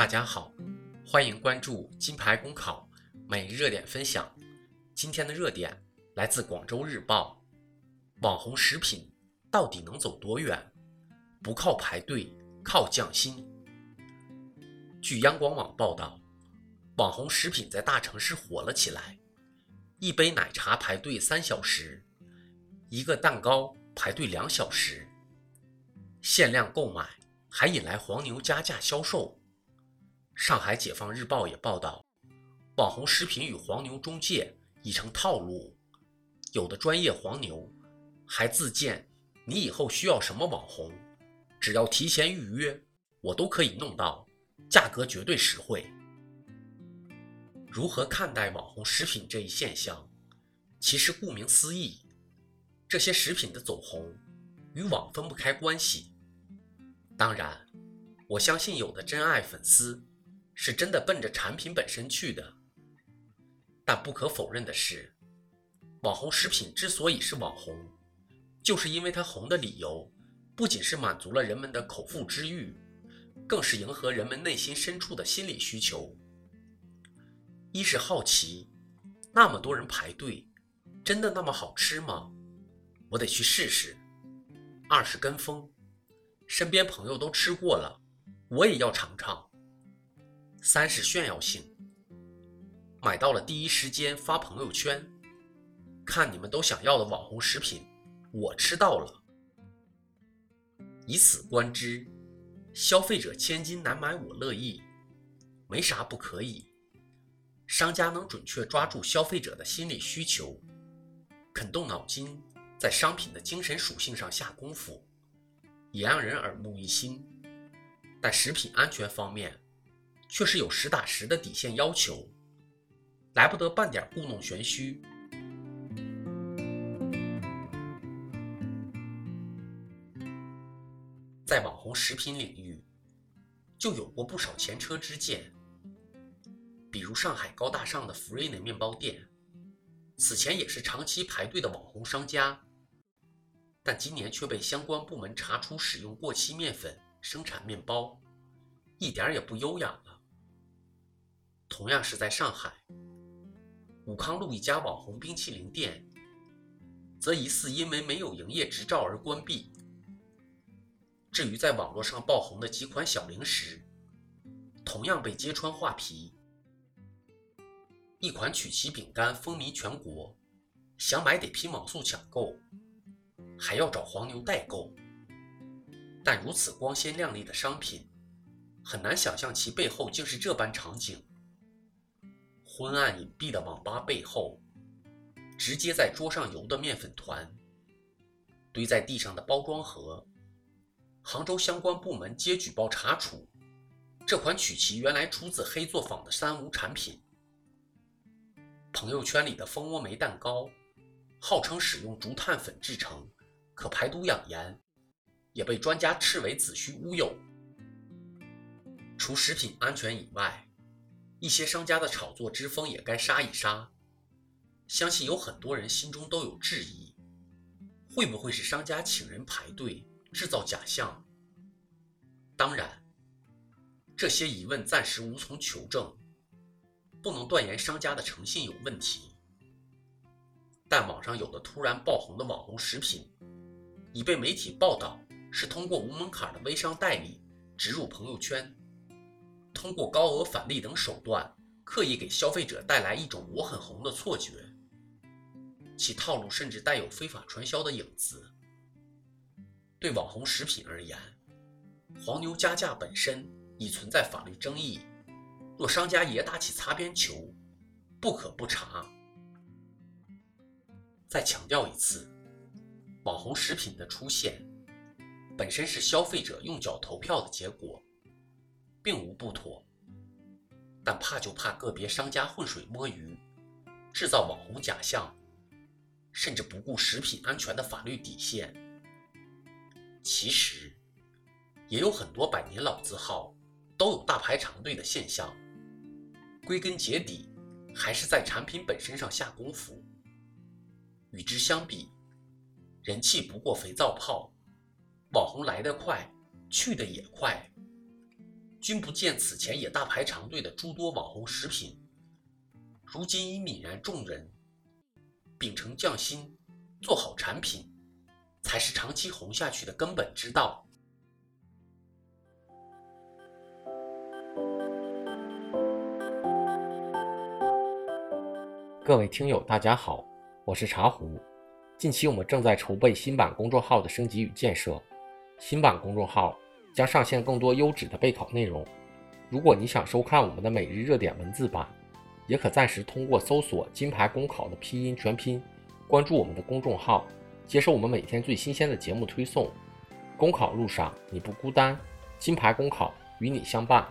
大家好，欢迎关注金牌公考每日热点分享。今天的热点来自广州日报：网红食品到底能走多远？不靠排队，靠匠心。据央广网报道，网红食品在大城市火了起来，一杯奶茶排队三小时，一个蛋糕排队两小时，限量购买还引来黄牛加价销售。上海解放日报也报道，网红食品与黄牛中介已成套路，有的专业黄牛还自荐：“你以后需要什么网红，只要提前预约，我都可以弄到，价格绝对实惠。”如何看待网红食品这一现象？其实顾名思义，这些食品的走红与网分不开关系。当然，我相信有的真爱粉丝。是真的奔着产品本身去的，但不可否认的是，网红食品之所以是网红，就是因为它红的理由不仅是满足了人们的口腹之欲，更是迎合人们内心深处的心理需求。一是好奇，那么多人排队，真的那么好吃吗？我得去试试。二是跟风，身边朋友都吃过了，我也要尝尝。三是炫耀性，买到了第一时间发朋友圈，看你们都想要的网红食品，我吃到了。以此观之，消费者千金难买我乐意，没啥不可以。商家能准确抓住消费者的心理需求，肯动脑筋在商品的精神属性上下功夫，也让人耳目一新。但食品安全方面，却是有实打实的底线要求，来不得半点故弄玄虚。在网红食品领域，就有过不少前车之鉴，比如上海高大上的福瑞内面包店，此前也是长期排队的网红商家，但今年却被相关部门查出使用过期面粉生产面包，一点也不优雅了。同样是在上海，武康路一家网红冰淇淋店，则疑似因为没有营业执照而关闭。至于在网络上爆红的几款小零食，同样被揭穿画皮。一款曲奇饼干风靡全国，想买得拼网速抢购，还要找黄牛代购。但如此光鲜亮丽的商品，很难想象其背后竟是这般场景。昏暗隐蔽的网吧背后，直接在桌上游的面粉团，堆在地上的包装盒。杭州相关部门皆举报查处，这款曲奇原来出自黑作坊的三无产品。朋友圈里的蜂窝煤蛋糕，号称使用竹炭粉制成，可排毒养颜，也被专家斥为子虚乌有。除食品安全以外，一些商家的炒作之风也该杀一杀，相信有很多人心中都有质疑：会不会是商家请人排队制造假象？当然，这些疑问暂时无从求证，不能断言商家的诚信有问题。但网上有的突然爆红的网红食品，已被媒体报道是通过无门槛的微商代理植入朋友圈。通过高额返利等手段，刻意给消费者带来一种“我很红”的错觉，其套路甚至带有非法传销的影子。对网红食品而言，黄牛加价本身已存在法律争议，若商家也打起擦边球，不可不查。再强调一次，网红食品的出现，本身是消费者用脚投票的结果。并无不妥，但怕就怕个别商家浑水摸鱼，制造网红假象，甚至不顾食品安全的法律底线。其实，也有很多百年老字号都有大排长队的现象。归根结底，还是在产品本身上下功夫。与之相比，人气不过肥皂泡，网红来得快，去的也快。君不见此前也大排长队的诸多网红食品，如今已泯然众人。秉承匠心，做好产品，才是长期红下去的根本之道。各位听友，大家好，我是茶壶。近期我们正在筹备新版公众号的升级与建设，新版公众号将上线更多优质的备考内容。如果你想收看我们的每日热点文字版，也可暂时通过搜索“金牌公考”的拼音全拼，关注我们的公众号，接受我们每天最新鲜的节目推送。公考路上你不孤单，金牌公考与你相伴。